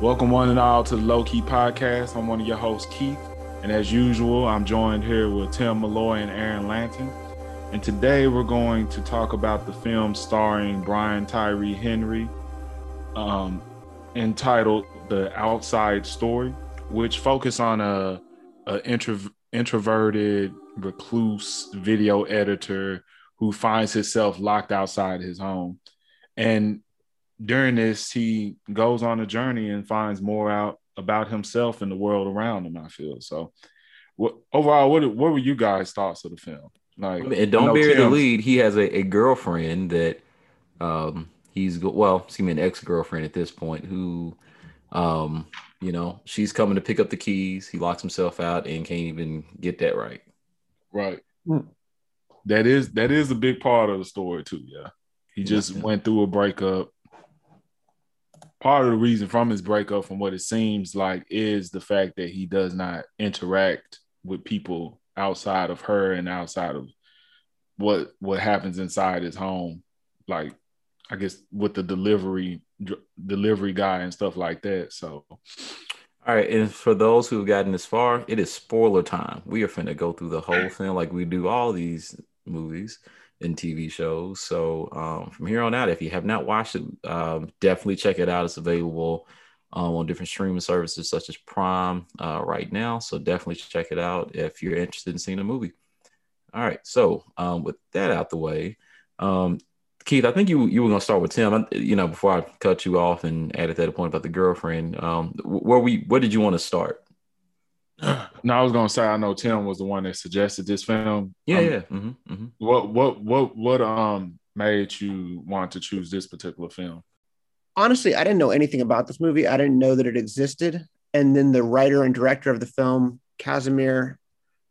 Welcome, one and all, to the Low Key Podcast. I'm one of your hosts, Keith. And as usual, I'm joined here with Tim Molloy and Aaron Lanton. And today we're going to talk about the film starring Brian Tyree Henry, um, entitled The Outside Story, which focus on a, a intro, introverted recluse video editor who finds himself locked outside his home. And during this, he goes on a journey and finds more out about himself and the world around him. I feel so. What overall? What what were you guys' thoughts of the film? Like, I mean, don't bury the lead. He has a, a girlfriend that um he's well, excuse me, an ex girlfriend at this point who, um, you know, she's coming to pick up the keys. He locks himself out and can't even get that right. Right. Mm. That is that is a big part of the story too. Yeah, he just yeah. went through a breakup part of the reason from his breakup, from what it seems like, is the fact that he does not interact with people outside of her and outside of what what happens inside his home, like I guess with the delivery delivery guy and stuff like that. So. All right, and for those who've gotten this far, it is spoiler time. We are finna go through the whole thing like we do all these movies and TV shows. So um, from here on out, if you have not watched it, um, definitely check it out. It's available um, on different streaming services such as Prime uh, right now. So definitely check it out if you're interested in seeing a movie. All right. So um, with that out the way, um, Keith, I think you you were gonna start with Tim. You know, before I cut you off and added that point about the girlfriend. Um, where we where did you want to start? No, I was gonna say I know Tim was the one that suggested this film. Yeah, um, yeah. Mm-hmm, mm-hmm. What what what what um made you want to choose this particular film? Honestly, I didn't know anything about this movie. I didn't know that it existed. And then the writer and director of the film, Casimir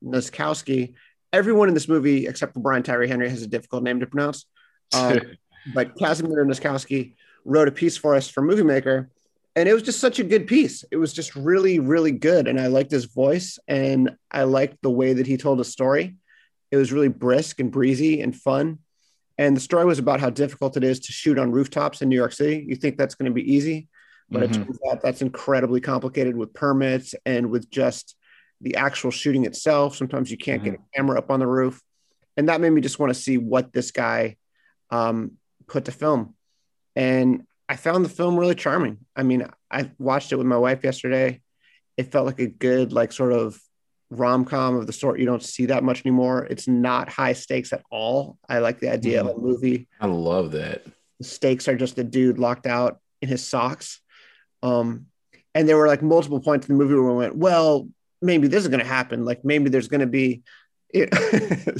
Nozkowski, everyone in this movie except for Brian Tyree Henry has a difficult name to pronounce. Um, but Casimir Nozkowski wrote a piece for us for MovieMaker and it was just such a good piece. It was just really, really good. And I liked his voice and I liked the way that he told a story. It was really brisk and breezy and fun. And the story was about how difficult it is to shoot on rooftops in New York City. You think that's going to be easy, but mm-hmm. it turns out that's incredibly complicated with permits and with just the actual shooting itself. Sometimes you can't mm-hmm. get a camera up on the roof. And that made me just want to see what this guy um, put to film. And I found the film really charming. I mean, I watched it with my wife yesterday. It felt like a good, like, sort of rom com of the sort you don't see that much anymore. It's not high stakes at all. I like the idea mm. of a movie. I love that. The stakes are just a dude locked out in his socks. Um, and there were like multiple points in the movie where we went, well, maybe this is going to happen. Like maybe there's going to be, you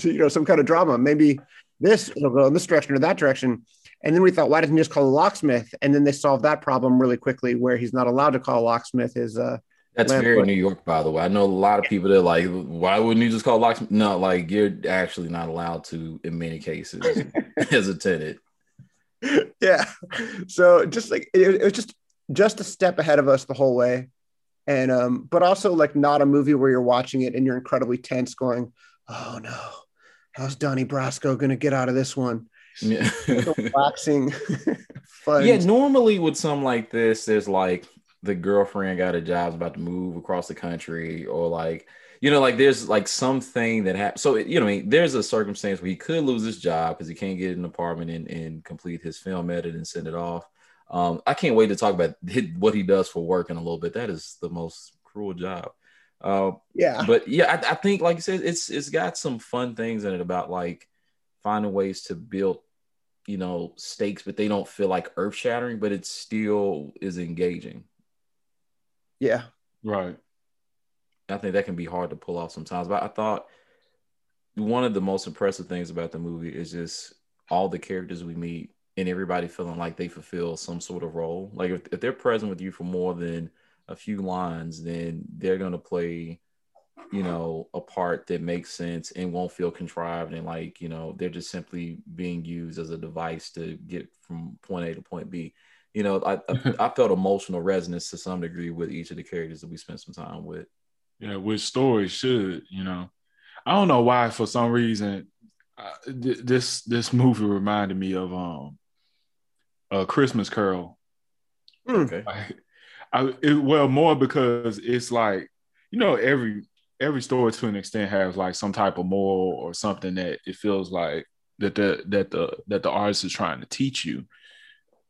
know, some kind of drama. Maybe this it'll go in this direction or that direction. And then we thought, why doesn't he just call a locksmith? And then they solved that problem really quickly, where he's not allowed to call a locksmith his. Uh, That's landlord. very New York, by the way. I know a lot of people that like, why wouldn't you just call locksmith? No, like you're actually not allowed to in many cases as a tenant. Yeah. So just like it, it was just just a step ahead of us the whole way, and um, but also like not a movie where you're watching it and you're incredibly tense, going, oh no, how's Donnie Brasco going to get out of this one? Yeah. waxing fun. Yeah, normally with something like this, there's like the girlfriend got a job, about to move across the country, or like you know, like there's like something that happens. So you know, I mean, there's a circumstance where he could lose his job because he can't get an apartment and, and complete his film edit and send it off. Um, I can't wait to talk about what he does for work in a little bit. That is the most cruel job. Uh, yeah, but yeah, I, I think like you said, it's it's got some fun things in it about like finding ways to build you know stakes but they don't feel like earth shattering but it still is engaging. Yeah. Right. I think that can be hard to pull off sometimes but i thought one of the most impressive things about the movie is just all the characters we meet and everybody feeling like they fulfill some sort of role. Like if, if they're present with you for more than a few lines then they're going to play you know, a part that makes sense and won't feel contrived and like, you know, they're just simply being used as a device to get from point A to point B. You know, I I felt emotional resonance to some degree with each of the characters that we spent some time with. Yeah, which stories should, you know. I don't know why for some reason uh, th- this this movie reminded me of um a Christmas Carol. Okay. Like, I it, well more because it's like you know every every story to an extent has like some type of moral or something that it feels like that the that the that the artist is trying to teach you,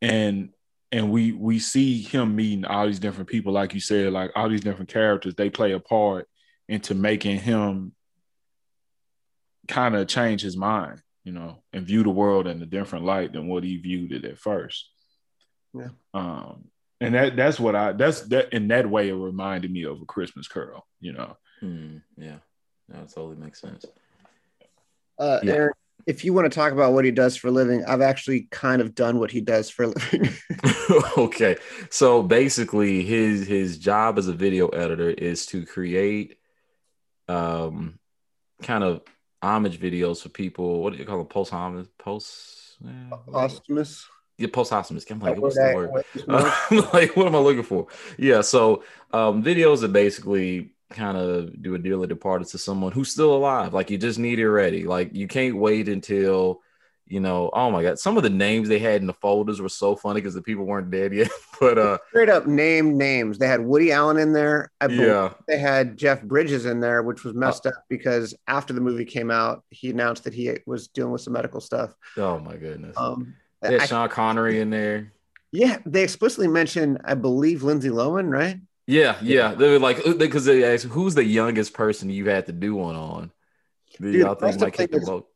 and and we we see him meeting all these different people, like you said, like all these different characters. They play a part into making him kind of change his mind, you know, and view the world in a different light than what he viewed it at first. Yeah. Um, and that that's what I that's that in that way it reminded me of a Christmas Carol, you know. Mm, yeah, that totally makes sense. Uh, Yeah. Aaron, if you want to talk about what he does for a living, I've actually kind of done what he does for a living. okay, so basically, his his job as a video editor is to create, um, kind of homage videos for people. What do you call them? Post homage, post. eh, what- Posthumous. Yeah, posthumous. I'm like, That what's the I- word? what is more- I'm like, what am I looking for? Yeah, so um, videos that basically kind of do a dearly departed to someone who's still alive. Like you just need it ready. Like you can't wait until, you know, oh my god, some of the names they had in the folders were so funny because the people weren't dead yet. but uh, Straight up name names. They had Woody Allen in there. I believe yeah, they had Jeff Bridges in there, which was messed up because after the movie came out, he announced that he was dealing with some medical stuff. oh my goodness, Um, they had I- Sean Connery in there. yeah, they explicitly mentioned, I believe, Lindsay Lohan, right? Yeah, yeah, they were like because they asked who's the youngest person you've had to do one on. Dude, y'all think best like hit the is- boat?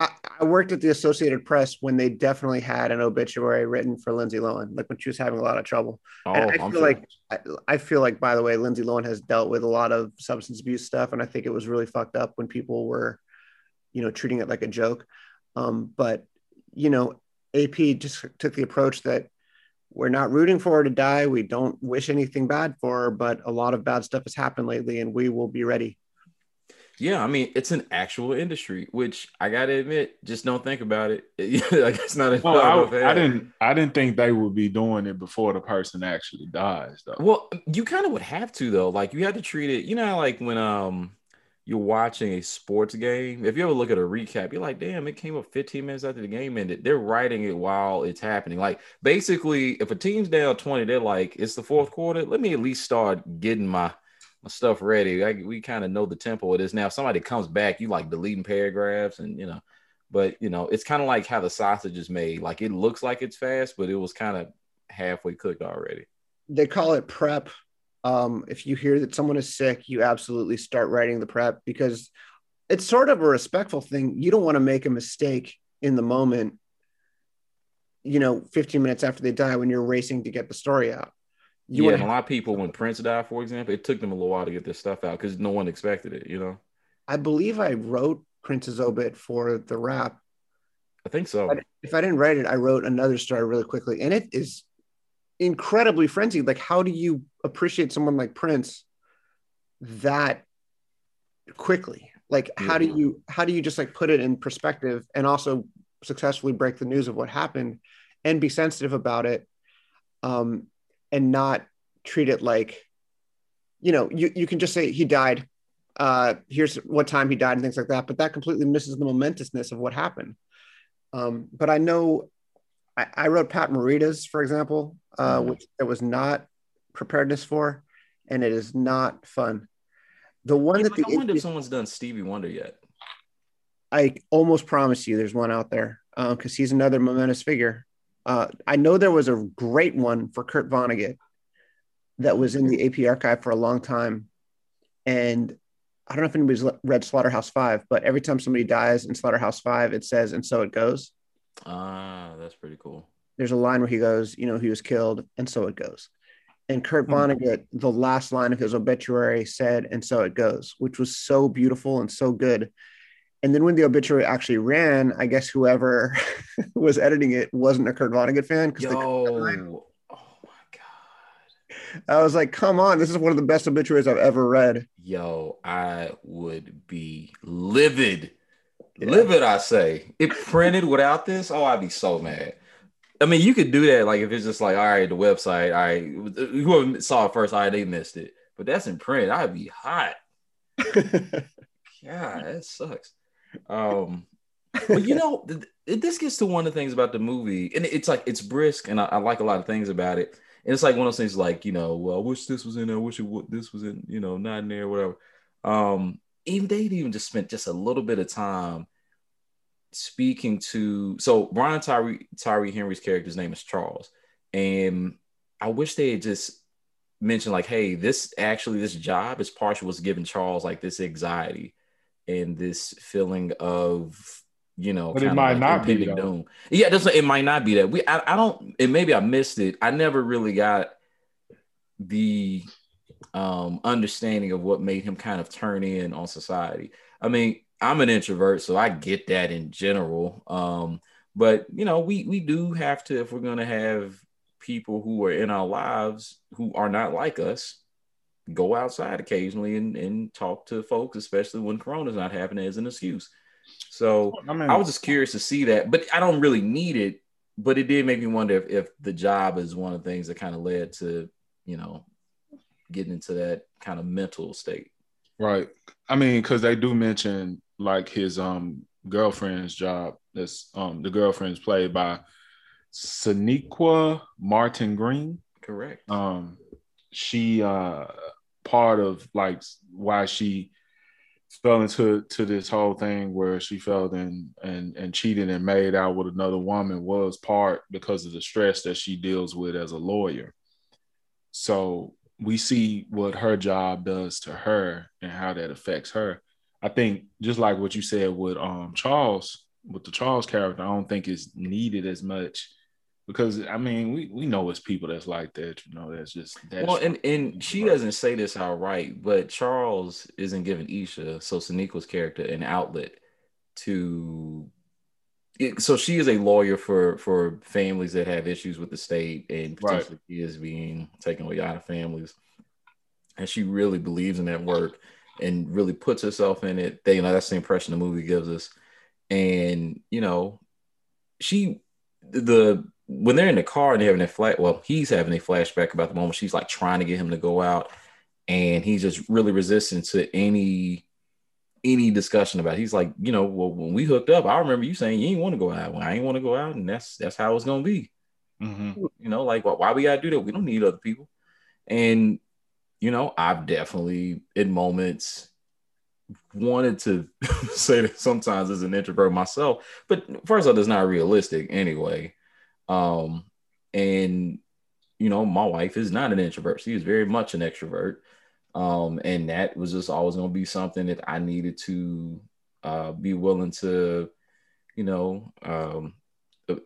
I, I worked at the Associated Press when they definitely had an obituary written for Lindsay Lohan, like when she was having a lot of trouble. Oh, and I I'm feel sure. like I, I feel like, by the way, Lindsay Lohan has dealt with a lot of substance abuse stuff, and I think it was really fucked up when people were, you know, treating it like a joke. Um, but you know, AP just took the approach that we're not rooting for her to die. We don't wish anything bad for her, but a lot of bad stuff has happened lately, and we will be ready. Yeah, I mean, it's an actual industry, which I gotta admit, just don't think about it. like it's not a Well, not a I, I didn't I didn't think they would be doing it before the person actually dies though. Well, you kind of would have to though. Like you had to treat it. You know, like when um you're watching a sports game. If you ever look at a recap, you're like, damn, it came up 15 minutes after the game ended. They're writing it while it's happening. Like basically, if a team's down 20, they're like, it's the fourth quarter. Let me at least start getting my my stuff ready. Like we kind of know the tempo it is now. If somebody comes back, you like deleting paragraphs and you know, but you know, it's kind of like how the sausage is made. Like it looks like it's fast, but it was kind of halfway cooked already. they call it prep. Um, if you hear that someone is sick, you absolutely start writing the prep because it's sort of a respectful thing. You don't want to make a mistake in the moment, you know, 15 minutes after they die when you're racing to get the story out. You yeah, a lot of people, when Prince died, for example, it took them a little while to get their stuff out because no one expected it. You know, I believe I wrote Prince's obit for the Wrap. I think so. If I didn't write it, I wrote another story really quickly, and it is incredibly frenzied. Like, how do you appreciate someone like Prince that quickly? Like, how do you how do you just like put it in perspective and also successfully break the news of what happened and be sensitive about it, um, and not treat it like, you know, you you can just say he died. Uh, here's what time he died and things like that, but that completely misses the momentousness of what happened. Um, but I know I, I wrote Pat Morita's, for example, uh, Mhm. which there was not preparedness for, and it is not fun. The one Yeah, that like, the I wonder if someone's done Stevie Wonder yet. I almost promise you there's one out there because he's another momentous figure. Uh, I know there was a great one for Kurt Vonnegut that was in the AP archive for a long time. And I don't know if anybody's read Slaughterhouse Five, but every time somebody dies in Slaughterhouse Five, it says, and so it goes. Ah, that's pretty cool. There's a line where he goes, you know, he was killed, and so it goes. And Kurt Hmm. Vonnegut, the last line of his obituary said, and so it goes, which was so beautiful and so good. And then when the obituary actually ran, I guess whoever was editing it wasn't a Kurt Vonnegut fan because oh my god. I was like, come on, this is one of the best obituaries I've ever read. Yo, I would be livid. Yeah. Livid, I say. It printed without this. Oh, I'd be so mad. I mean, you could do that, like if it's just like, all right, the website, all right, whoever saw it first, all right, they missed it. But that's in print. I'd be hot. God, that sucks. Um, but you know, th- th- this gets to one of the things about the movie, and it's like it's brisk, and I, I like a lot of things about it. And it's like one of those things like, you know, well, I wish this was in there, I wish it would, this was in, you know, not in there, whatever. Um, even they even just spent just a little bit of time speaking to so Brian Tyree Tyree Henry's character's name is Charles. And I wish they had just mentioned like, hey, this actually this job is partial was giving Charles like this anxiety and this feeling of you know, but it might like not be doom. Yeah, it doesn't. It might not be that. We, I, I don't. And maybe I missed it. I never really got the um understanding of what made him kind of turn in on society. I mean, I'm an introvert, so I get that in general. Um, but you know, we we do have to if we're gonna have people who are in our lives who are not like us go outside occasionally and, and talk to folks, especially when Corona's not happening as an excuse. So I, mean, I was just curious to see that, but I don't really need it. But it did make me wonder if, if the job is one of the things that kind of led to, you know, getting into that kind of mental state. Right. I mean, because they do mention like his um girlfriend's job. That's um the girlfriend's played by Sonequa Martin Green. Correct. Um, she uh part of like why she fell into to this whole thing where she felt and and and cheated and made out with another woman was part because of the stress that she deals with as a lawyer. So we see what her job does to her and how that affects her. I think just like what you said with um Charles, with the Charles character, I don't think it's needed as much because I mean we we know it's people that's like that, you know, that's just that. Well, and and she doesn't say this outright, but Charles isn't giving Isha, so Sonequa's character, an outlet to. It, so she is a lawyer for for families that have issues with the state and potentially right. is being taken away out of families, and she really believes in that work and really puts herself in it. They, you know, that's the impression the movie gives us, and you know, she the when they're in the car and they're having a flat, well, he's having a flashback about the moment she's like trying to get him to go out, and he's just really resistant to any any discussion about. It. He's like, you know, well, when we hooked up, I remember you saying you didn't want to go out. Well, I ain't want to go out, and that's that's how it's gonna be. Mm-hmm. You know, like why we gotta do that? We don't need other people. And you know, I've definitely in moments wanted to say that sometimes as an introvert myself, but first of all, it's not realistic anyway. Um, and you know, my wife is not an introvert; she is very much an extrovert. Um, and that was just always going to be something that I needed to uh, be willing to, you know, um,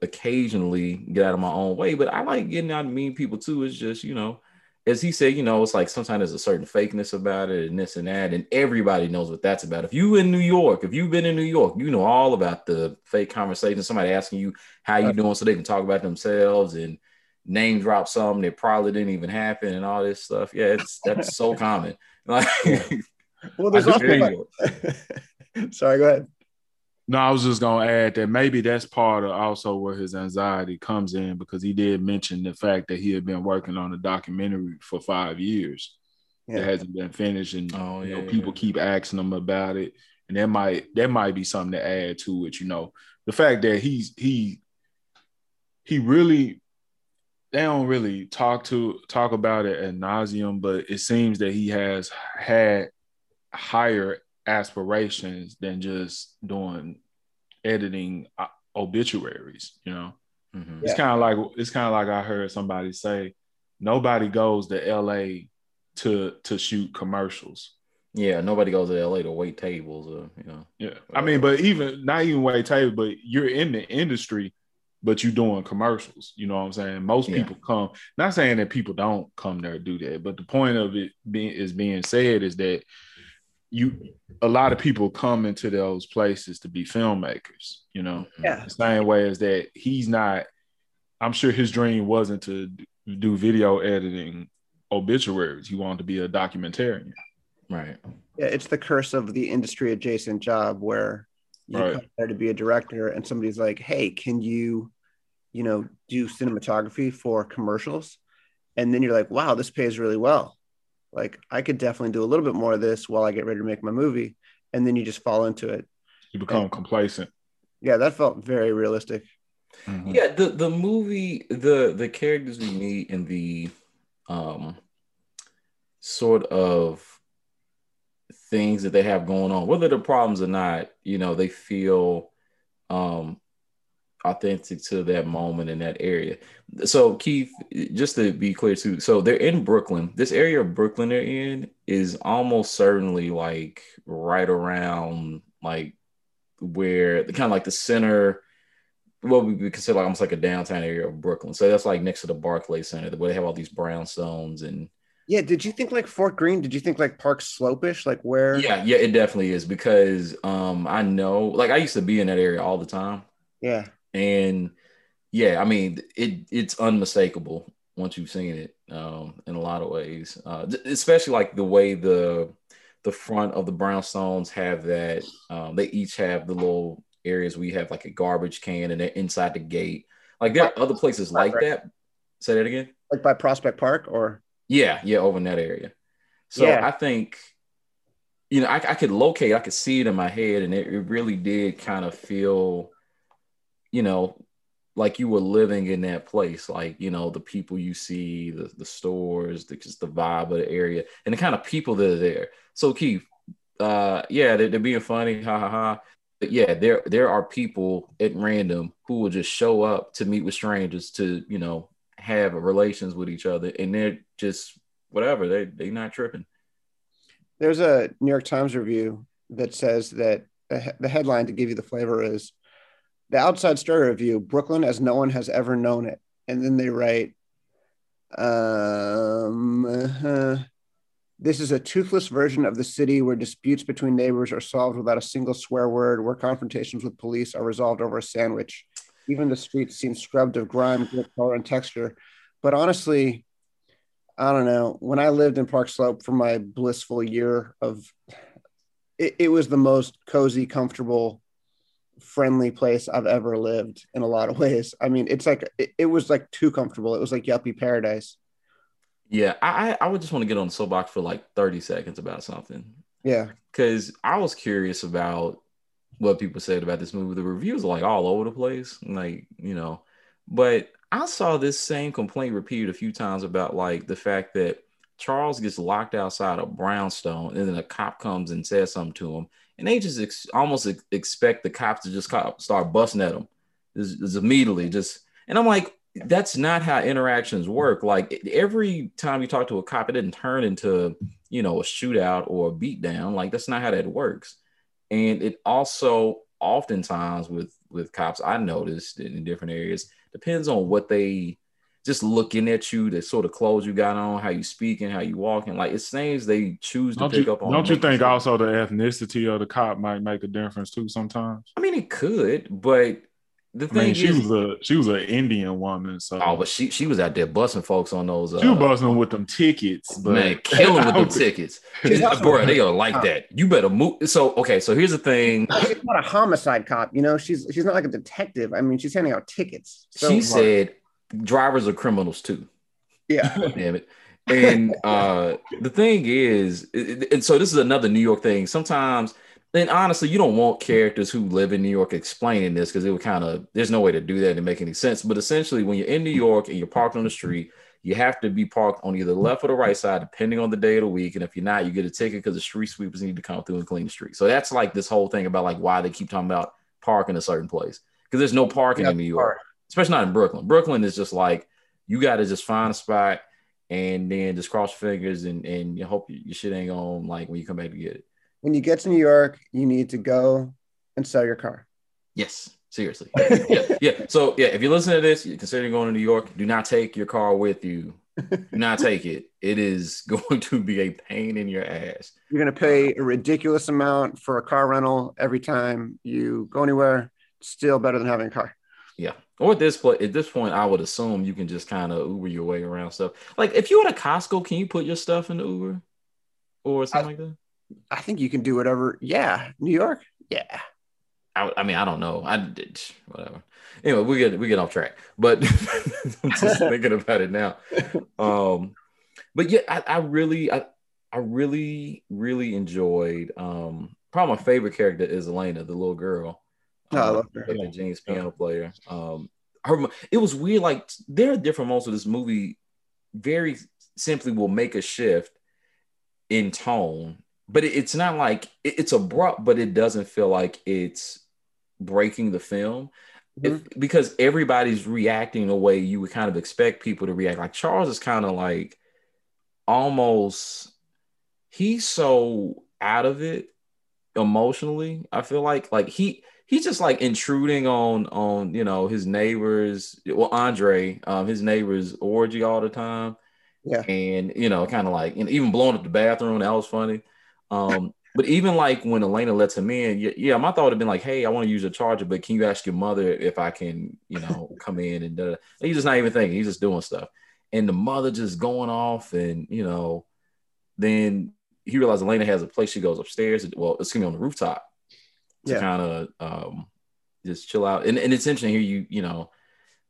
occasionally get out of my own way. But I like getting out and meeting people too. It's just, you know, as he said, you know, it's like sometimes there's a certain fakeness about it and this and that, and everybody knows what that's about. If you in New York, if you've been in New York, you know all about the fake conversation, somebody asking you how you doing so they can talk about themselves and name drop something that probably didn't even happen and all this stuff. Yeah, it's that's so common. Like, well, there's also like, sorry, go ahead. No, I was just gonna add that maybe that's part of also where his anxiety comes in because he did mention the fact that he had been working on a documentary for five years. Yeah. It hasn't been finished, and oh, you know, people yeah. keep asking him about it, and that might that might be something to add to it. You know, the fact that he's he he really they don't really talk to talk about it at nauseum, but it seems that he has had higher aspirations than just doing editing uh, obituaries you know? Mm-hmm. it's kind of like it's kind of like i heard somebody say nobody goes to la to to shoot commercials. Yeah nobody goes to la to wait tables or you know. Yeah. I mean but even not even wait tables but you're in the industry but you're doing commercials you know what i'm saying? Most yeah. people come not saying that people don't come there to do that but the point of it being is being said is that you a lot of people come into those places to be filmmakers, you know. Yeah. The same way as that he's not I'm sure his dream wasn't to do video editing obituaries. He wanted to be a documentarian. Right. Yeah, it's the curse of the industry adjacent job where you right. come there to be a director and somebody's like, "Hey, can you, you know, do cinematography for commercials?" And then you're like, "Wow, this pays really well." Like I could definitely do a little bit more of this while I get ready to make my movie. And then you just fall into it. You become and, complacent. Yeah, that felt very realistic. Mm-hmm. Yeah, the the movie, the the characters we meet in the um sort of things that they have going on, whether the problems or not, you know, they feel um authentic to that moment in that area. So Keith, just to be clear too, so they're in Brooklyn. This area of Brooklyn they're in is almost certainly like right around like where the kind of like the center what we consider like almost like a downtown area of Brooklyn. So that's like next to the Barclay Center, where they have all these brownstones and. Yeah, did you think like Fort Greene? Did you think like Park Slopish? Like where? Yeah, yeah, it definitely is because um I know like I used to be in that area all the time. Yeah, and yeah, I mean it it's unmistakable once you've seen it um in a lot of ways, uh, especially like the way the the front of the brownstones have that um, they each have the little areas we have like a garbage can and they're inside the gate. Like there are other places like that. Say that again. Like by Prospect Park or yeah, yeah, over in that area. So yeah. I think you know, I, I, could locate, I could see it in my head, and it, it really did kind of feel, you know, like you were living in that place, like you know, the people you see, the the stores, the, just the vibe of the area, and the kind of people that are there. So Keith, uh, yeah, they're, they're being funny, ha ha ha. But yeah, there there are people at random who will just show up to meet with strangers to you know have relations with each other, and they're just whatever they they not tripping. There's a New York Times review that says that the headline to give you the flavor is the outside story review Brooklyn as no one has ever known it, and then they write. Um, uh, this is a toothless version of the city where disputes between neighbors are solved without a single swear word, where confrontations with police are resolved over a sandwich. Even the streets seem scrubbed of grime, grit, color, and texture. But honestly, I don't know. When I lived in Park Slope for my blissful year of, it, it was the most cozy, comfortable, friendly place I've ever lived in a lot of ways. I mean, it's like it, it was like too comfortable. It was like yuppie paradise. Yeah, I I would just want to get on the soapbox for like 30 seconds about something. Yeah. Cause I was curious about what people said about this movie. The reviews are like all over the place. Like, you know, but I saw this same complaint repeated a few times about like the fact that Charles gets locked outside a brownstone and then a cop comes and says something to him. And they just ex- almost ex- expect the cops to just start busting at them just, just immediately. Just, and I'm like, that's not how interactions work. Like every time you talk to a cop, it didn't turn into, you know, a shootout or a beatdown. Like that's not how that works. And it also oftentimes with with cops, I noticed in different areas, depends on what they just looking at you, the sort of clothes you got on, how you speaking, how you walking. Like it's things they choose to don't pick you, up on. Don't you think also the ethnicity of the cop might make a difference too sometimes? I mean, it could, but the thing I mean, she is, was a she was an Indian woman, so oh, but she she was out there busting folks on those. She was uh, busting with them tickets, but man, killing with them tickets, bro. They are like that. You better move. So okay, so here's the thing. She's not a homicide cop, you know. She's she's not like a detective. I mean, she's handing out tickets. So she said drivers are criminals too. Yeah, damn it. And uh the thing is, and so this is another New York thing. Sometimes and honestly, you don't want characters who live in New York explaining this because it would kind of there's no way to do that and make any sense. But essentially, when you're in New York and you're parked on the street, you have to be parked on either the left or the right side, depending on the day of the week. And if you're not, you get a ticket because the street sweepers need to come through and clean the street. So that's like this whole thing about like why they keep talking about parking a certain place because there's no parking in New York, especially not in Brooklyn. Brooklyn is just like you got to just find a spot and then just cross your fingers and and you hope your shit ain't on like when you come back to get it when you get to New York, you need to go and sell your car. Yes, seriously. yeah, yeah. So yeah, if you listen to this, you're considering going to New York, do not take your car with you. Do not take it. It is going to be a pain in your ass. You're going to pay a ridiculous amount for a car rental every time you go anywhere. Still better than having a car. Yeah. Or at this point, at this point, I would assume you can just kind of Uber your way around stuff. Like if you're at a Costco, can you put your stuff in the Uber or something I, like that? I think you can do whatever. Yeah, New York. Yeah. I, I mean, I don't know. I did whatever. Anyway, we get we get off track, but I'm just thinking about it now. Um, but yeah, I, I really, I, I really, really enjoyed. Um, probably my favorite character is Elena, the little girl. Um, oh, I love her. The James piano player. Um, her it was weird. Like there are different moments of this movie. Very simply will make a shift in tone, but it, it's not like it, it's abrupt, but it doesn't feel like it's breaking the film. If, mm-hmm. because everybody's reacting the way you would kind of expect people to react. Like Charles is kind of like almost he's so out of it emotionally. I feel like like he he's just like intruding on on you know his neighbors. Well, Andre, um, his neighbors orgy all the time. Yeah. and you know, kind of like and even blowing up the bathroom. That was funny. Um, but even like when Elena lets him in, yeah, yeah my thought would have been like, "Hey, I want to use a charger, but can you ask your mother if I can, you know, come in?" And da-da. he's just not even thinking; he's just doing stuff. And the mother just going off, and you know, then he realized Elena has a place. She goes upstairs. Well, it's gonna be on the rooftop to Yeah. kind of um, just chill out. And, and it's interesting here. You you know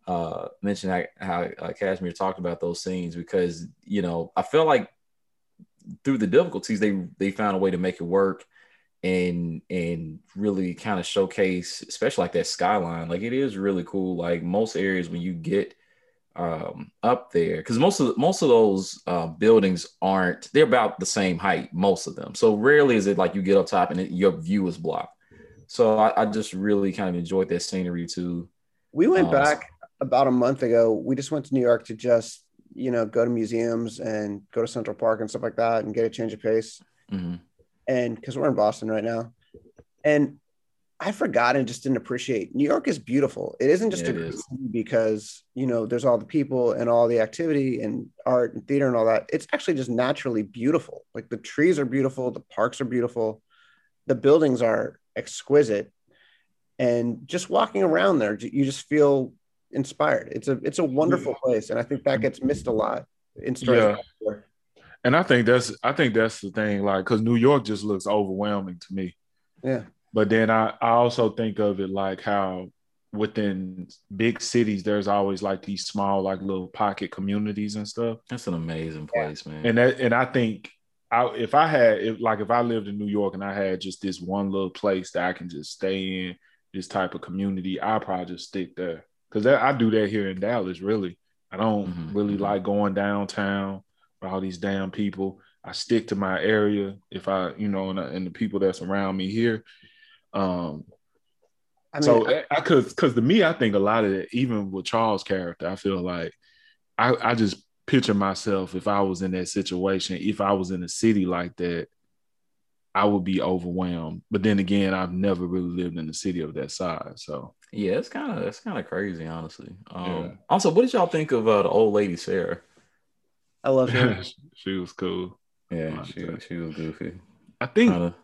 uh, mention how, how uh, Casimir talked about those scenes because you know I feel like through the difficulties they they found a way to make it work and and really kind of showcase especially like that skyline like it is really cool like most areas when you get um up there because most of most of those uh buildings aren't they're about the same height most of them so rarely is it like you get up top and it, your view is blocked so I, I just really kind of enjoyed that scenery too We went Um, back about a month ago. We just went to New York to just, you know, go to museums and go to Central Park and stuff like that and get a change of pace. Mhm. And because we're in Boston right now. And I forgot and just didn't appreciate New York is beautiful. It isn't just Yeah, a it is. because, you know, there's all the people and all the activity and art and theater and all that. It's actually just naturally beautiful. Like the trees are beautiful, the parks are beautiful, the buildings are exquisite. And just walking around there, you just feel inspired. It's a it's a wonderful place, and I think that gets missed a lot in stories. Yeah. And I think that's I think that's the thing, like, because New York just looks overwhelming to me. Yeah. But then I, I also think of it like how within big cities, there's always like these small, like little pocket communities and stuff. that's an amazing place man And that and I think I if I had if like if I lived in New York and I had just this one little place that I can just stay in, this type of community, I probably just stick there. Cause that, I do that here in Dallas, really. I don't Mhm, really mhm. like going downtown with all these damn people. I stick to my area if I, you know, and, and the people that's around me here. Um, I mean, so I, I could, because to me, I think a lot of it, even with Charles' character, I feel like I, I just picture myself if I was in that situation, if I was in a city like that, I would be overwhelmed. But then again, I've never really lived in a city of that size. So Yeah, it's kind of it's kind of crazy, honestly. Um, Yeah. Also, what did y'all think of uh, the old lady Sarah? I love her. she was cool. Yeah, she she was goofy. I think Kinda.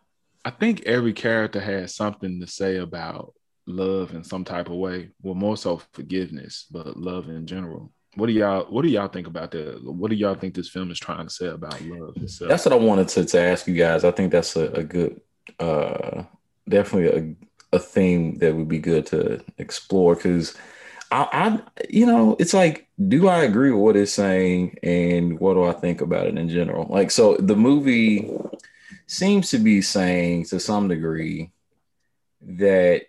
I think every character has something to say about love in some type of way. Well, more so forgiveness, but love in general. What do y'all What do y'all think about that? What do y'all think this film is trying to say about love itself? That's what I wanted to, to ask you guys. I think that's a, a good, uh, definitely a, a theme that would be good to explore because I, I, you know, it's like, do I agree with what it's saying and what do I think about it in general? Like, so the movie seems to be saying to some degree that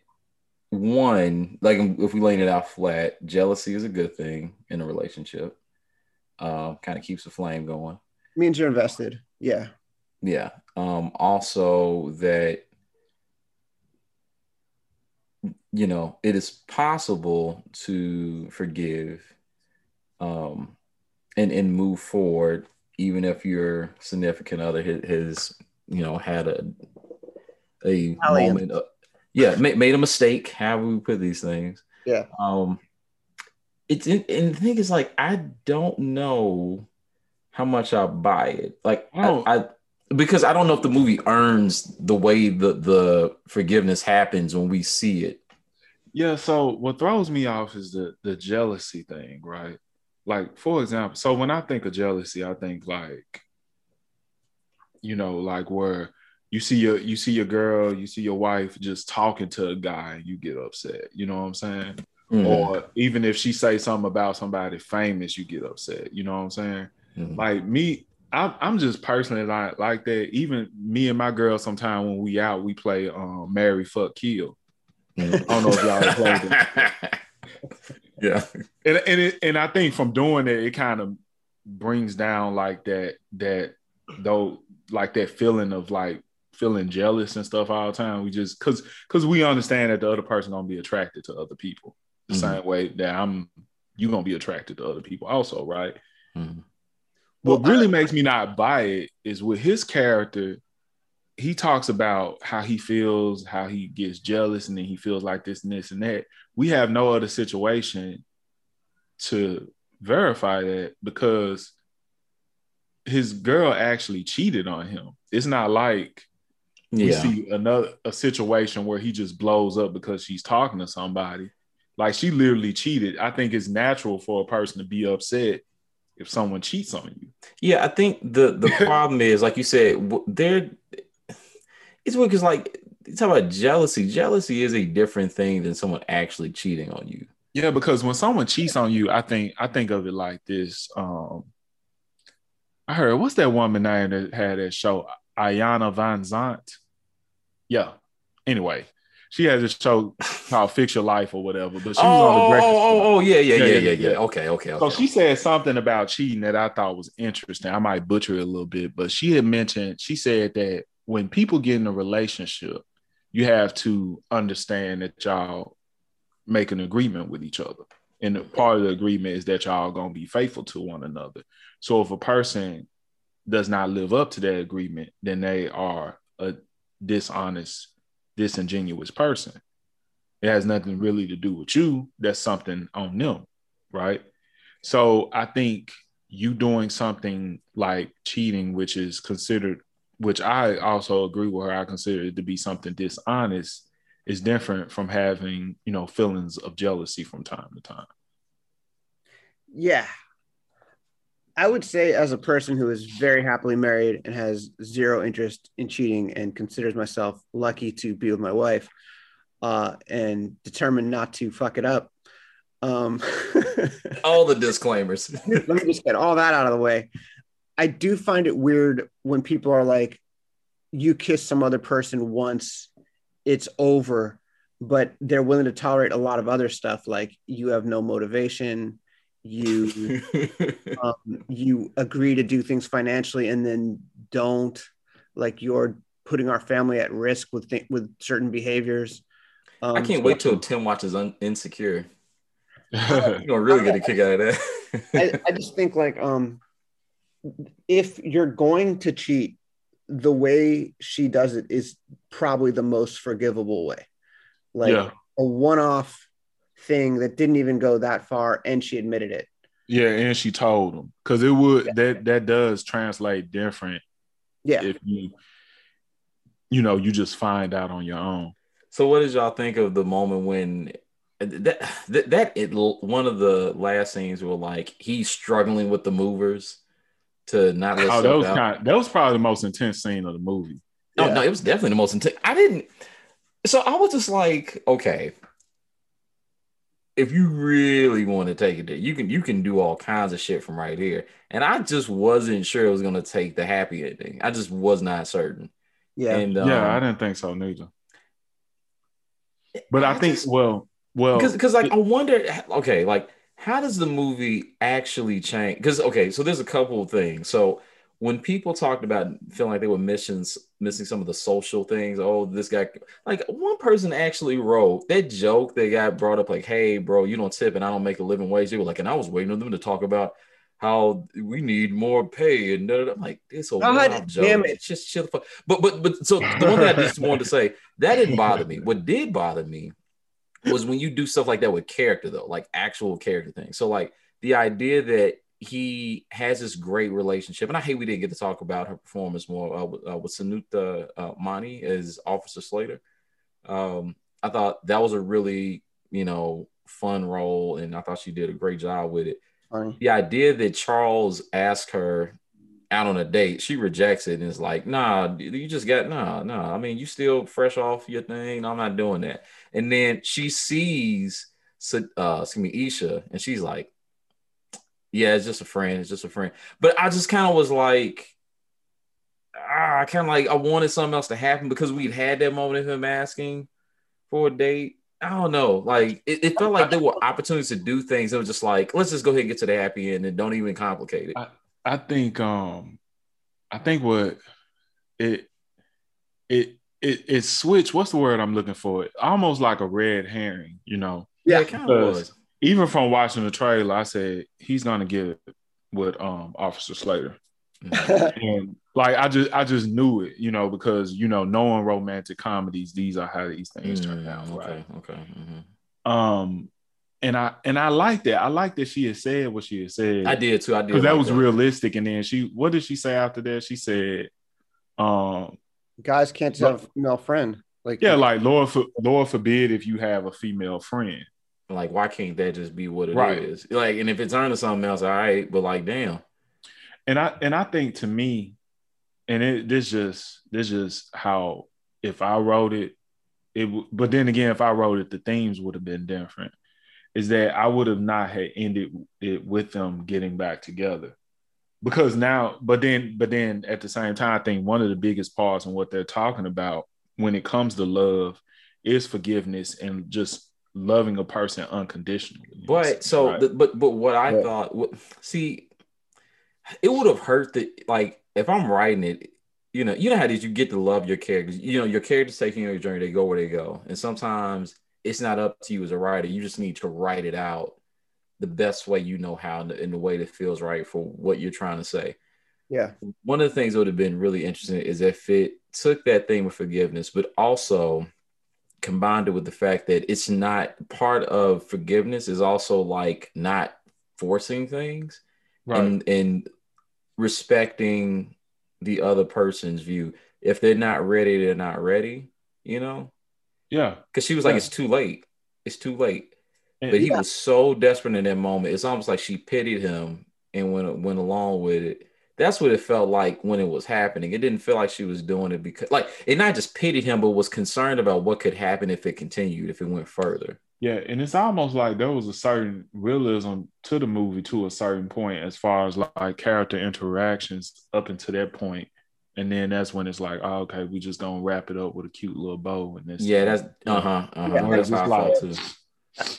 one, like if we laying it out flat, jealousy is a good thing in a relationship. Um, kind of keeps the flame going. means you're invested. Yeah. Yeah. Um, also that you know it is possible to forgive um and and move forward even if your significant other has, has you know had a a Valiant. moment of, yeah ma- made a mistake how we put these things Yeah. um it's and the thing is like i don't know how much i buy it like Oh. I, I because I don't know if the movie earns the way the the forgiveness happens when we see it. Yeah, so what throws me off is the the jealousy thing, right? Like, for example, so when I think of jealousy, I think like, you know, like where you see your you see your girl, you see your wife just talking to a guy, and you get upset. You know what I'm saying? Mhm. Or even if she say something about somebody famous, you get upset. You know what I'm saying? Mhm. Like me, I'm, I'm just personally like like that. Even me and my girl, sometime when we out, we play um, marry, fuck, kill. Mhm. I don't know if y'all played it. Yeah. And and it, and I think from doing it, it kind of brings down like that that though like that feeling of like feeling jealous and stuff all the time. We just cause cause we understand that the other person gonna be attracted to other people the Mhm. same way that I'm you gonna be attracted to other people also, right? Mhm. What Well, really makes me not buy it is with his character, he talks about how he feels, how he gets jealous, and then he feels like this and this and that. We have no other situation to verify that because his girl actually cheated on him. It's not like we Yeah. see another a situation where he just blows up because she's talking to somebody. Like she literally cheated. I think it's natural for a person to be upset if someone cheats on you. Yeah, I think the the problem is, like you said, there. It's weird because, like, you talk about jealousy. Jealousy is a different thing than someone actually cheating on you. Yeah, because when someone cheats on you, I think I think of it like this. Um I heard what's that woman name that had that show, Iyanla Vanzant? Yeah. Anyway, she has a show called Fix Your Life or whatever, but she was on the oh, Breakfast oh, oh, oh, yeah, yeah, Yeah, yeah, yeah, yeah, yeah. okay, okay. So she said something about cheating that I thought was interesting. I might butcher it a little bit, but she had mentioned, she said that when people get in a relationship, you have to understand that y'all make an agreement with each other. And part of the agreement is that y'all gonna be faithful to one another. So if a person does not live up to that agreement, then they are a dishonest, disingenuous person. It has nothing really to do with you. That's something on them, right? So I think you doing something like cheating, which is considered, which I also agree with her, I consider it to be something dishonest, is different from having, you know, feelings of jealousy from time to time. Yeah. I would say, as a person who is very happily married and has zero interest in cheating and considers myself lucky to be with my wife uh, and determined not to fuck it up. Um, all the disclaimers. let me just get all that out of the way. I do find it weird when people are like, you kiss some other person once, it's over, but they're willing to tolerate a lot of other stuff like you have no motivation, you um, you agree to do things financially and then don't like you're putting our family at risk with th- with certain behaviors. Um, I can't so wait till Tim watches Un- Insecure. You're gonna really get a kick out of that. I, I just think like um if you're going to cheat, the way she does it is probably the most forgivable way. Like yeah. a one-off thing that didn't even go that far and she admitted it. Yeah, and she told him because it would that that does translate different Yeah. if you you know you just find out on your own. So, what did y'all think of the moment when that that, that it one of the last scenes were like he's struggling with the movers to not let Oh, that was out? kind that was probably the most intense scene of the movie. No, Yeah. no, it was definitely the most intense. I didn't. So I was just like, okay, if you really want to take it there, you can you can do all kinds of shit from right here. And I just wasn't sure it was gonna take the happy ending. I just was not certain. Yeah. And um, yeah, I didn't think so neither. But I, I think just- well, well, because because like I wonder, okay, like how does the movie actually change? Because okay, so there's a couple of things. So when people talked about feeling like they were missing missing some of the social things, oh, this guy, like one person actually wrote that joke that got brought up, like, hey, bro, you don't tip and I don't make a living wage. They were like, and I was waiting on them to talk about how we need more pay and da, da, da. I'm like this whole God joke. damn it. Just shut the fuck. But but but so the one thing I just wanted to say that didn't bother me. What did bother me was when you do stuff like that with character though, like actual character things. So like the idea that he has this great relationship, and I hate we didn't get to talk about her performance more uh, with, uh, with Sunita uh, Mani as Officer Slater. Um, I thought that was a really you know fun role, and I thought she did a great job with it. Funny. The idea that Charles asked her out on a date, she rejects it and is like, "Nah, you just got nah, nah. I mean, you still fresh off your thing. I'm not doing that." And then she sees, uh, excuse me, Isha, and she's like, "Yeah, it's just a friend. It's just a friend." But I just kind of was like, ah, I kind of like I wanted something else to happen because we'd had that moment of him asking for a date. I don't know. Like it, it, felt like there were opportunities to do things. It was just like, let's just go ahead and get to the happy end and don't even complicate it. I, I think um I think what it it it it switched. What's the word I'm looking for? Almost like a red herring, you know. Yeah, it kind of was. Even from watching the trailer, I said he's gonna get it with um Officer Slater. Mm-hmm. and like I just I just knew it, you know, because you know, knowing romantic comedies, these are how these things mm-hmm. turn out. Mm, okay, right? okay. Mm-hmm. Um and I and I like that. I like that she had said what she had said. I did too. I did because like that was that. realistic. And then she, what did she say after that? She said, "Um, guys can't have a female friend." Like yeah, like Lord, for, Lord forbid if you have a female friend. Like, why can't that just be what it right. is? Like, and if it's earning something else, all right. But like, damn. And I and I think to me, and it this just this just how if I wrote it, it. But then again, if I wrote it, the themes would have been different is that I would have not had ended it with them getting back together. Because now, but then, but then at the same time, I think one of the biggest parts in what they're talking about when it comes to love is forgiveness and just loving a person unconditionally. But so, right? the, but but what I thought, what, see, it would have hurt that. Like if I'm writing it, you know, you know how did you get to love your characters? You know, your characters taking your journey, they go where they go, and sometimes it's not up to you as a writer. You just need to write it out the best way you know how in the way that feels right for what you're trying to say. Yeah. One of the things that would have been really interesting is if it took that thing with forgiveness, but also combined it with the fact that it's not part of forgiveness is also like not forcing things right. and, and respecting the other person's view. If they're not ready, they're not ready, you know? Yeah. Because she was yeah. like, it's too late. It's too late. And, but he yeah. was so desperate in that moment. It's almost like she pitied him and went went along with it. That's what it felt like when it was happening. It didn't feel like she was doing it because, like, it not just pitied him, but was concerned about what could happen if it continued, if it went further. Yeah, and it's almost like there was a certain realism to the movie to a certain point, as far as like character interactions up until that point and then that's when it's like, oh, okay, we just gonna wrap it up with a cute little bow. And this, yeah, that's uh huh. Uh-huh. Yeah, that's how I felt too.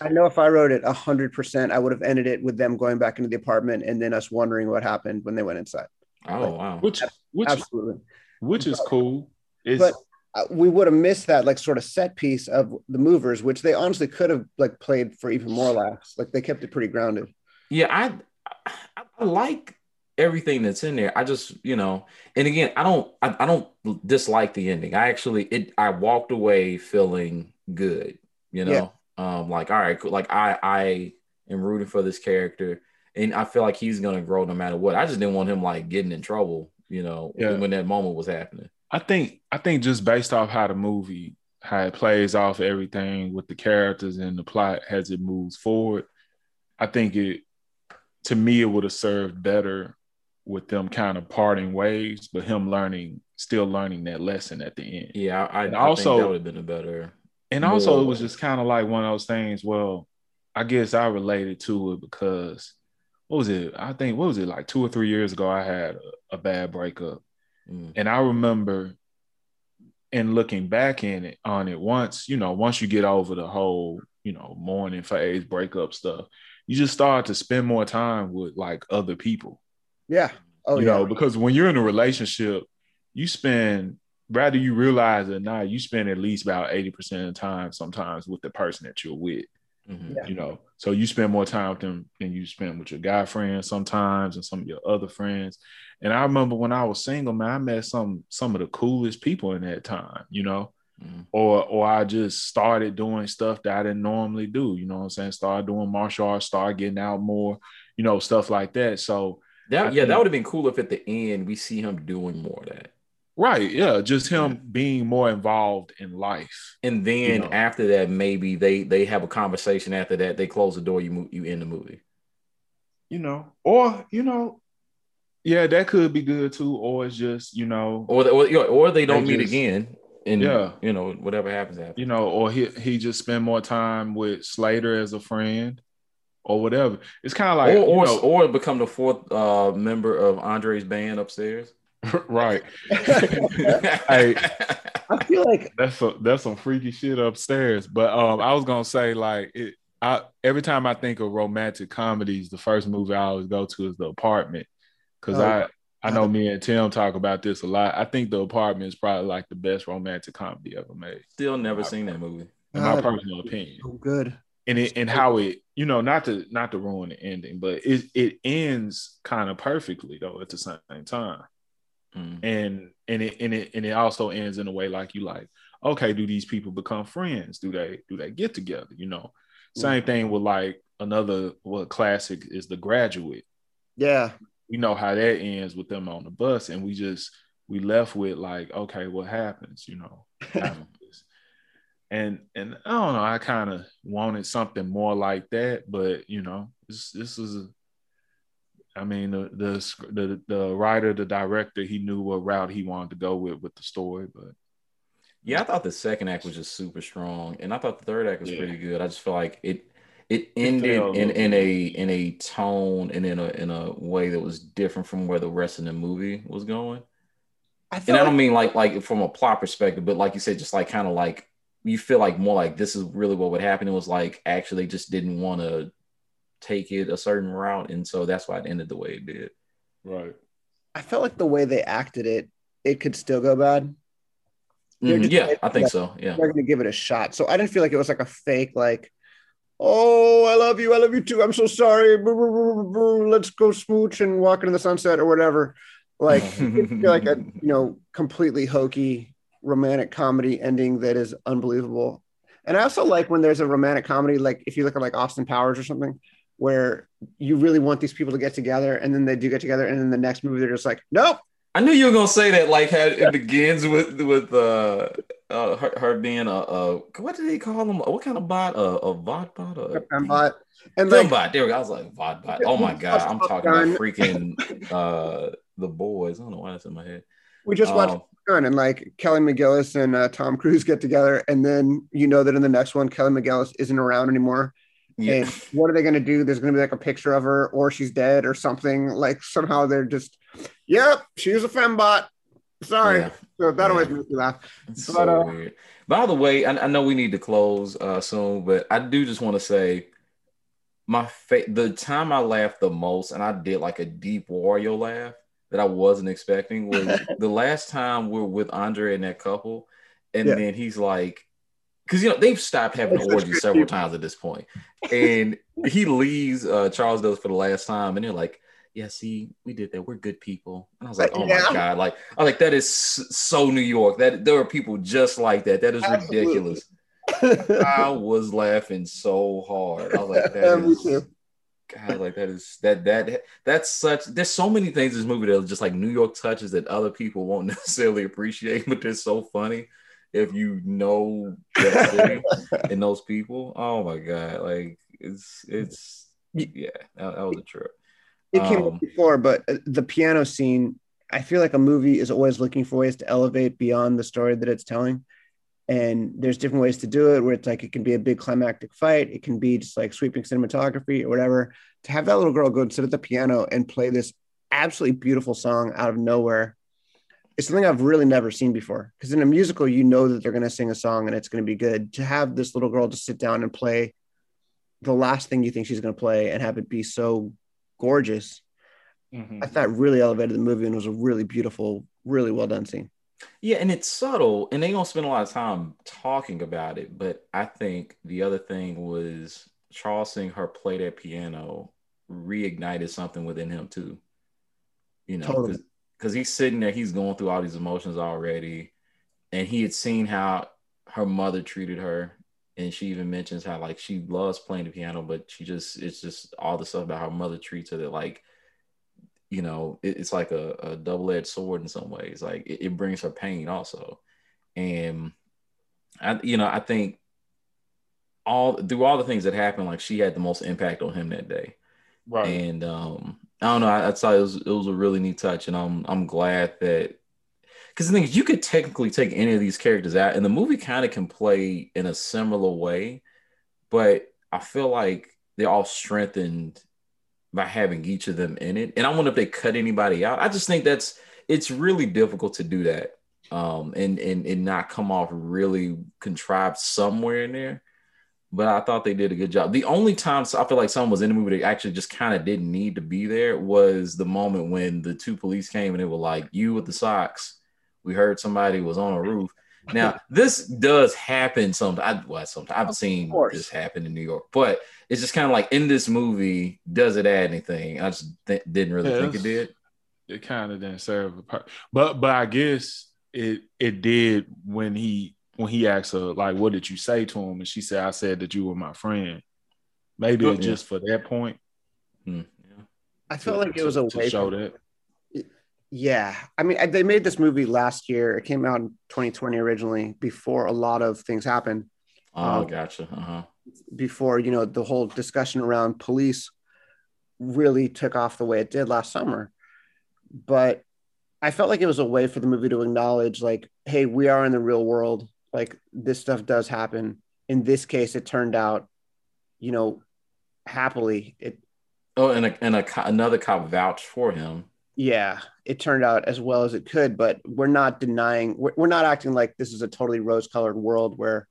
I know if I wrote it hundred percent, I would have ended it with them going back into the apartment and then us wondering what happened when they went inside. Oh like, wow! Which, which absolutely, which is cool. It's, but uh, we would have missed that like sort of set piece of the movers, which they honestly could have like played for even more laughs. Like they kept it pretty grounded. Yeah, I I, I like everything that's in there. I just, you know, and again, I don't, I, I, don't dislike the ending. I actually, it, I walked away feeling good, you know, yeah. Um, like, all right, like I, I am rooting for this character and I feel like he's going to grow no matter what. I just didn't want him like getting in trouble, you know, yeah. when that moment was happening. I think, I think just based off how the movie, how it plays off everything with the characters and the plot as it moves forward, I think it, to me, it would have served better with them kind of parting ways, but him learning, still learning that lesson at the end. Yeah, I, I also that would have been a better. And also, it was just kind of like one of those things. Well, I guess I related to it because what was it? I think what was it like two or three years ago? I had a, a bad breakup, mm. and I remember, and looking back in it on it once, you know, once you get over the whole, you know, mourning phase, breakup stuff, you just start to spend more time with like other people yeah. Oh, you yeah. know, because when you're in a relationship, you spend rather you realize it or not, you spend at least about 80% of the time sometimes with the person that you're with. Mm-hmm. Yeah. You know, so you spend more time with them than you spend with your guy friends sometimes and some of your other friends. And I remember when I was single, man, I met some some of the coolest people in that time, you know. Mm-hmm. Or or I just started doing stuff that I didn't normally do, you know what I'm saying? Started doing martial arts, started getting out more, you know, stuff like that. So that, yeah, think, that would have been cool if at the end we see him doing more of that. Right. Yeah. Just him yeah. being more involved in life. And then you know? after that, maybe they they have a conversation. After that, they close the door. You move, you in the movie. You know, or you know, yeah, that could be good too. Or it's just you know, or or, or they don't they meet just, again. And yeah, you know, whatever happens after. You know, or he he just spend more time with Slater as a friend or whatever. It's kind of like or or, know, or, become the fourth uh, member of Andre's band upstairs. right. hey, I feel like that's some that's some freaky shit upstairs. But um, I was gonna say like it. I every time I think of romantic comedies, the first movie I always go to is The Apartment, because Oh, I I know me and Tim talk about this a lot. I think The Apartment is probably like the best romantic comedy ever made, Still never seen that movie. in my personal opinion. so good. and it and how it you know not to not to ruin the ending but it it ends kind of perfectly though at the same time Mm. and and it and it and it also ends in a way like you like okay do these people become friends? Do they do they get together? You know same thing with like another what classic is the graduate. Yeah. we know how that ends with them on the bus and we just we left with like okay what happens you know? And and i don't know i kind of wanted something more like that but you know this this is a, i mean the, the the the writer the director he knew what route he wanted to go with with the story but Yeah, I thought the second act was just super strong, and I thought the third act was Yeah. pretty good. I just feel like it it ended in, in a in a tone and in a in a way that was different from where the rest of the movie was going. I And feel I don't like, mean like like from a plot perspective, but like you said, just like kind of like you feel like more like this is really what would happen. It was like actually they just didn't want to take it a certain route, and so that's why it ended the way it did. right I felt like the way they acted it, it could still go bad. They're Mhm, just- yeah, I think so. Yeah. They're gonna give it a shot. So I didn't feel like it was like a fake, like, oh, I love you, I love you too. I'm so sorry. Let's go smooch and walk into the sunset or whatever. Like it feel like a you know completely hokey romantic comedy ending that is unbelievable. And I also like when there's a romantic comedy, like if you look at like Austin Powers or something, where you really want these people to get together, and then they do get together, and then the next movie they're just like, nope. I knew you were gonna say that. Like, how it begins with with uh, uh her, her being a, a what did they call them? What kind of bot? A, a bot bot? A Fembot. And like, Fembot. There we go. I was like bot bot. Oh my god, I'm talking about freaking uh the boys. I don't know why that's in my head. we just watched Um, Gun and like Kelly McGillis and uh, Tom Cruise get together, and then you know that in the next one, Kelly McGillis isn't around anymore. Yeah. And what are they going to do? There's going to be like a picture of her, or she's dead, or something. Like somehow they're just, yep, she's a fembot. Sorry. Yeah. So that Yeah. always makes me laugh. But, so uh, weird. By the way, I, I know we need to close uh, soon, but I do just want to say my fa- the time I laughed the most, and I did like a deep Wario laugh that I wasn't expecting was the last time we are with Andre and that couple, and Yeah. then he's like, because you know they've stopped having orgies several times at this point, and he leaves uh, Charles does for the last time, and they're like. Yeah, see, we did that. We're good people. And I was like, oh Yeah. my God. Like, I was like, that is so New York. That there are people just like that. That is Absolutely. ridiculous. I was laughing so hard. I was like, that is. God, like that is that that that's such there's so many things in this movie that are just like New York touches that other people won't necessarily appreciate, but they're so funny if you know that city and those people. Oh my god, like it's it's yeah, that, that was a trip. It came Um, up before, but uh, the piano scene, I feel like a movie is always looking for ways to elevate beyond the story that it's telling. And there's different ways to do it where it's like it can be a big climactic fight, it can be just like sweeping cinematography or whatever. To have that little girl go and sit at the piano and play this absolutely beautiful song out of nowhere it's something I've really never seen before. Because in a musical, you know that they're going to sing a song and it's going to be good. To have this little girl just sit down and play the last thing you think she's going to play and have it be so gorgeous, Mhm. I thought really elevated the movie and was a really beautiful, really well done scene. Yeah, and it's subtle, and they don't spend a lot of time talking about it. But I think the other thing was Charles seeing her play that piano reignited something within him too. You know, Totally. Because he's sitting there, he's going through all these emotions already, and he had seen how her mother treated her, and she even mentions how like she loves playing the piano, but she just it's just all the stuff about how her mother treats her that like you know, it, it's like a, a double edged sword in some ways. Like it, it brings her pain also. And I, you know, I think all through all the things that happened, like she had the most impact on him that day. right And um, I don't know, I, I thought it was it was a really neat touch, and I'm I'm glad that because the thing is, you could technically take any of these characters out, and the movie kind of can play in a similar way, but I feel like they're all strengthened by having each of them in it. And I wonder if they cut anybody out. I just think that's it's really difficult to do that um, and and and not come off really contrived somewhere in there. But I thought they did a good job. The only time I feel like someone was in the movie that actually just kind of didn't need to be there was the moment when the two police came and they were like, "You with the socks." We heard somebody was on a roof. Now this does happen sometimes. Well, sometimes I've seen this happen in New York, but it's just kind of like in this movie, does it add anything? I just th- didn't really yeah, think it did. It kind of didn't serve a part, but but I guess it it did when he when he asked her like, "What did you say to him?" and she said, "I said that you were my friend." Maybe yeah. just for that point. Hmm. Yeah. I felt like it was a way to show that. Yeah, I mean, they made this movie last year. It came out in 2020 originally, before a lot of things happened. Oh, um, gotcha. Uh-huh. Before you know the whole discussion around police really took off the way it did last summer, but I felt like it was a way for the movie to acknowledge, like, hey, we are in the real world. Like this stuff does happen. In this case, it turned out, you know, happily. It. Oh, and a, and a, another cop vouched for him yeah, it turned out as well as it could, but we're not denying, we're, we're not acting like this is a totally rose colored world where,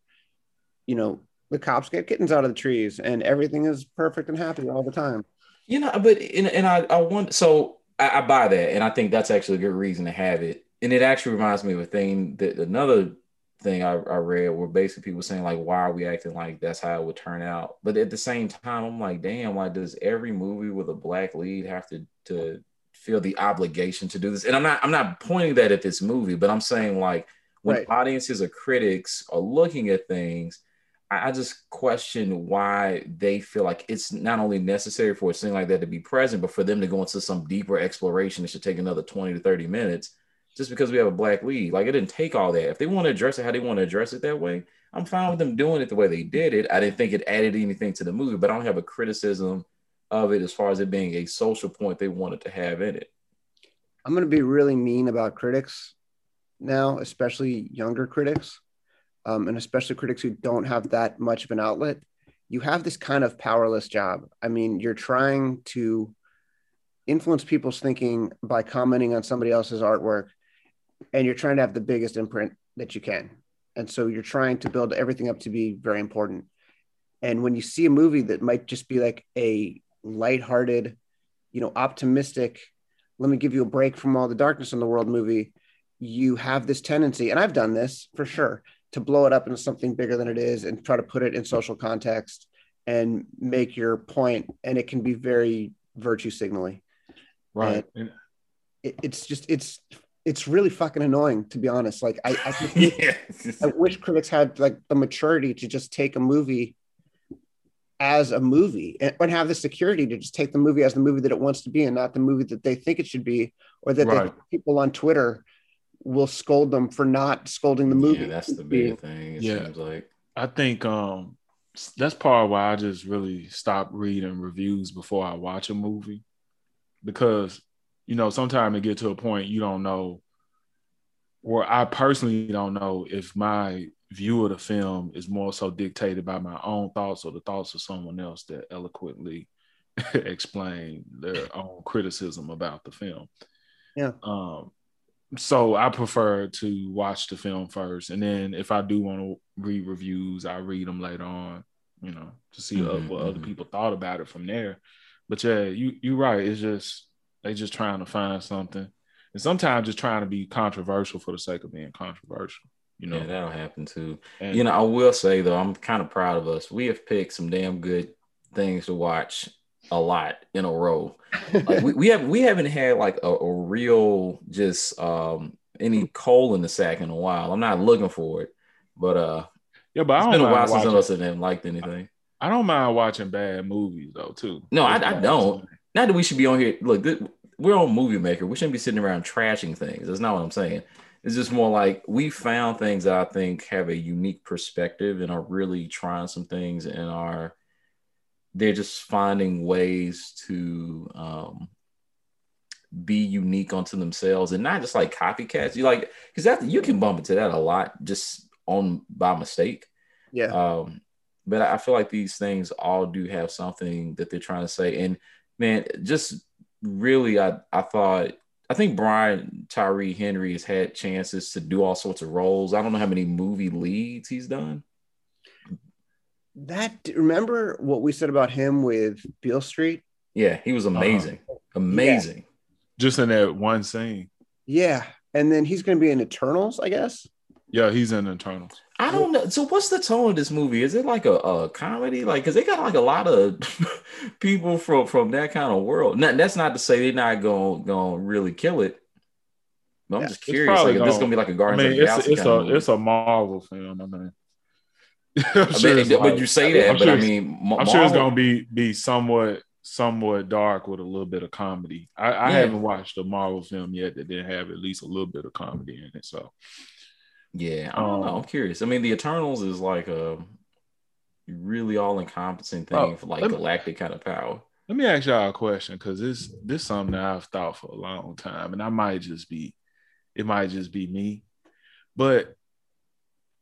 you know, the cops get kittens out of the trees and everything is perfect and happy all the time. You know, but, and, and I, I want, so I, I buy that. And I think that's actually a good reason to have it. And it actually reminds me of a thing that another thing I, I, read where basically people saying like, why are we acting like that's how it would turn out? But at the same time, I'm like, damn, like does every movie with a black lead have to to feel the obligation to do this. And I'm not I'm not pointing that at this movie, but I'm saying like when right. audiences or critics are looking at things, I, I just question why they feel like it's not only necessary for a scene like that to be present, but for them to go into some deeper exploration, it should take another 20 to 30 minutes just because we have a black lead. Like it didn't take all that. If they want to address it how they want to address it that way, I'm fine with them doing it the way they did it. I didn't think it added anything to the movie, but I don't have a criticism of it as far as it being a social point they wanted to have in it. I'm going to be really mean about critics now, especially younger critics, um, and especially critics who don't have that much of an outlet. You have this kind of powerless job. I mean, you're trying to influence people's thinking by commenting on somebody else's artwork, and you're trying to have the biggest imprint that you can. And so you're trying to build everything up to be very important. And when you see a movie that might just be like a lighthearted, you know, optimistic, let me give you a break from all the darkness in the world movie, you have this tendency, and I've done this for sure, to blow it up into something bigger than it is and try to put it in social context and make your point. And it can be very virtue signaling. Right. It, it's just, it's, it's really fucking annoying to be honest. Like I, I, yeah. I wish critics had like the maturity to just take a movie as a movie and, have the security to just take the movie as the movie that it wants to be and not the movie that they think it should be or that right. people on twitter will scold them for not scolding the movie yeah, that's the big thing it yeah. seems like i think um that's part of why i just really stop reading reviews before i watch a movie because you know sometimes it get to a point you don't know or i personally don't know if my view of the film is more so dictated by my own thoughts or the thoughts of someone else that eloquently explain their own criticism about the film. Yeah. Um, so I prefer to watch the film first, and then if I do want to read reviews, I read them later on. You know, to see mm-hmm, what other mm-hmm. people thought about it from there. But yeah, you you're right. It's just they just trying to find something, and sometimes just trying to be controversial for the sake of being controversial. You know, yeah, that'll happen too. And, you know, I will say though, I'm kind of proud of us. We have picked some damn good things to watch a lot in a row. like we, we have we haven't had like a, a, real just um any coal in the sack in a while. I'm not looking for it, but uh, yeah, but it's been a while since I us have liked anything. I, I, don't mind watching bad movies though too. No, I, I, don't. Not that we should be on here. Look, we're on MovieMaker. We shouldn't be sitting around trashing things. That's not what I'm saying. It's just more like we found things that I think have a unique perspective and are really trying some things and are they're just finding ways to um, be unique onto themselves and not just like copycats. You like because that you can bump into that a lot just on by mistake. Yeah. Um, but I feel like these things all do have something that they're trying to say. And man, just really, I I thought I think Brian Tyree Henry has had chances to do all sorts of roles. I don't know how many movie leads he's done. That remember what we said about him with Beale Street? Yeah, he was amazing. Uh-huh. Amazing. Just in that one scene. Yeah. And then he's gonna be in Eternals, I guess. Yeah, he's in Eternals. I don't know. So, what's the tone of this movie? Is it like a, a comedy? Like, because they got like a lot of people from from that kind of world. Now, that's not to say they're not gonna going to really kill it. But I'm yeah, just curious. Like, if this gonna be like a Guardians I mean, of the Galaxy it's, a it's a Marvel film. I mean, I'm sure I mean, but you say that, I'm but sure I mean, I'm sure it's gonna be be somewhat somewhat dark with a little bit of comedy. I, I yeah. haven't watched a Marvel film yet that didn't have at least a little bit of comedy in it. So yeah, I don't um, know. I'm curious. I mean, the Eternals is like a really all encompassing thing oh, for like galactic me, kind of power. Let me ask y'all a question because this this is something that I've thought for a long time, and I might just be, it might just be me, but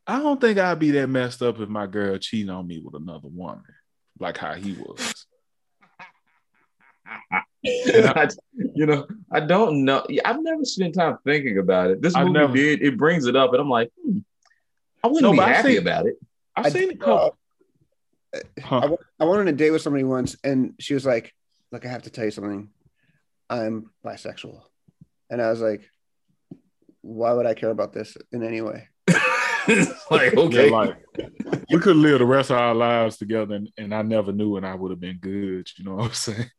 I don't think I'd be that messed up if my girl cheating on me with another woman, like how he was. I, you know, I don't know. I've never spent time thinking about it. This movie never, did. It brings it up, and I'm like, hmm, I wouldn't no, be happy seen, about it. I've seen a couple. Uh, huh. I, I went on a date with somebody once, and she was like, "Look, I have to tell you something. I'm bisexual," and I was like, "Why would I care about this in any way?" like okay, yeah, like we could live the rest of our lives together, and, and I never knew, and I would have been good. You know what I'm saying?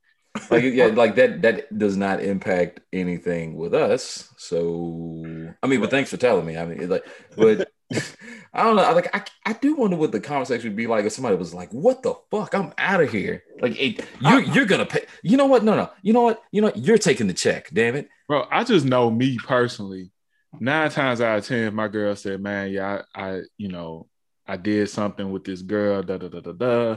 Like yeah, like that that does not impact anything with us. So I mean, but thanks for telling me. I mean, like, but I don't know. Like, I, I do wonder what the conversation would be like if somebody was like, "What the fuck? I'm out of here." Like, it, you're you're gonna pay. You know what? No, no. You know what? You know what? you're taking the check. Damn it, bro. I just know me personally. Nine times out of ten, my girl said, "Man, yeah, I, I you know, I did something with this girl." Da da da da da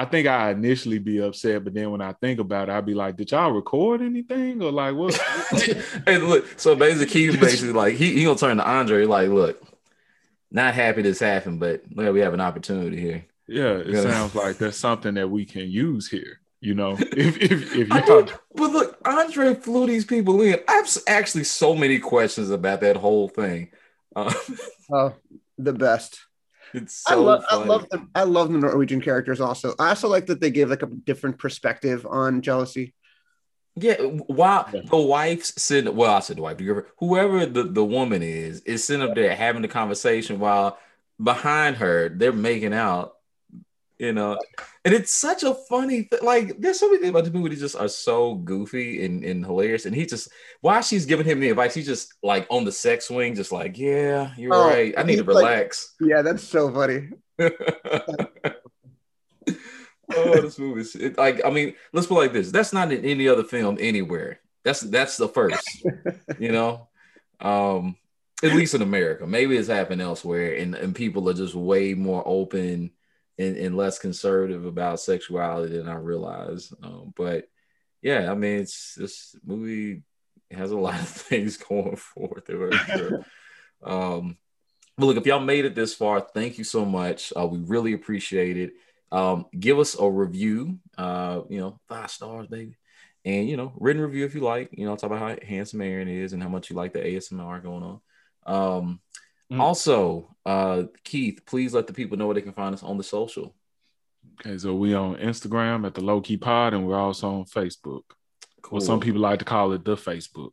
I think I initially be upset, but then when I think about it, I'd be like, "Did y'all record anything or like what?" hey, look. So basically, he's basically like he he gonna turn to Andre like, "Look, not happy this happened, but look, we have an opportunity here." Yeah, it sounds like there's something that we can use here. You know, if if, if you but look, Andre flew these people in. I have actually so many questions about that whole thing. Uh, oh, the best. It's so I love, I love the I love the Norwegian characters also. I also like that they gave like a different perspective on jealousy. Yeah, while yeah. the wife's sitting, well, I said the wife, whoever the, the woman is, is sitting up there having the conversation while behind her they're making out you know? And it's such a funny th- like there's so many things about the movie that just are so goofy and, and hilarious. And he just while she's giving him the advice he's just like on the sex swing just like yeah you're oh, right. I need to relax. Like, yeah that's so funny. Oh this movie is it, like i mean let's put like this. That's not in any other film anywhere. That's that's the first you know? Um at least in america. Maybe it's happened elsewhere and, and people are just way more open and, and less conservative about sexuality than I realized. Um, but yeah, I mean, it's this movie has a lot of things going for it. Um, but look, if y'all made it this far, thank you so much. Uh, we really appreciate it. Um, give us a review. Uh, you know, five stars, baby. And you know, written review if you like. You know, talk about how handsome Aaron is and how much you like the ASMR going on. Um, Mm-hmm. Also, uh, Keith, please let the people know where they can find us on the social. Okay, so we on Instagram at the Low Key Pod, and we're also on Facebook. Cool. Well, some people like to call it the Facebook.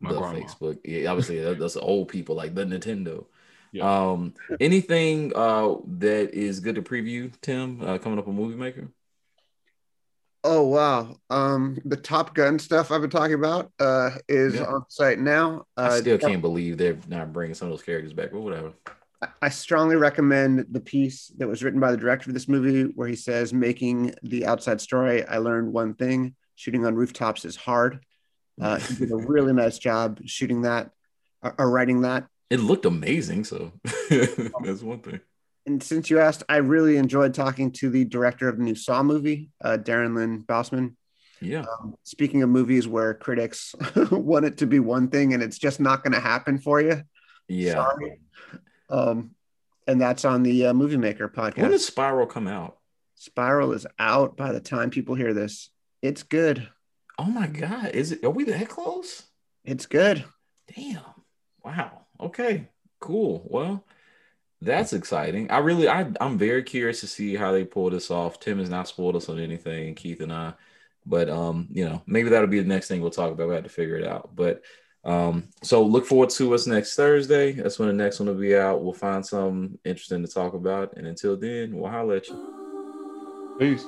My the grandma. Facebook, yeah, obviously that's old people like the Nintendo. Yeah. Um, anything uh that is good to preview, Tim, uh, coming up on MovieMaker? Oh wow. Um the Top Gun stuff I've been talking about uh is yeah. on site now. Uh, I still can't believe they're not bringing some of those characters back, but whatever. I strongly recommend the piece that was written by the director of this movie where he says making the outside story I learned one thing shooting on rooftops is hard. Uh, he did a really nice job shooting that or, or writing that. It looked amazing, so that's one thing and since you asked, I really enjoyed talking to the director of the new Saw movie, uh, Darren Lynn Bousman. Yeah. Um, speaking of movies where critics want it to be one thing and it's just not going to happen for you. Yeah. Sorry. Um, and that's on the uh, MovieMaker podcast. When does Spiral come out? Spiral is out by the time people hear this. It's good. Oh my god! Is it? Are we that close? It's good. Damn. Wow. Okay. Cool. Well, that's exciting. I really, I, I'm very curious to see how they pull this off. Tim has not spoiled us on anything, Keith and I, but um, you know, maybe that'll be the next thing we'll talk about. We have to figure it out. But um, so look forward to us next Thursday. That's when the next one will be out. We'll find something interesting to talk about. And until then, we'll holler at you. Peace.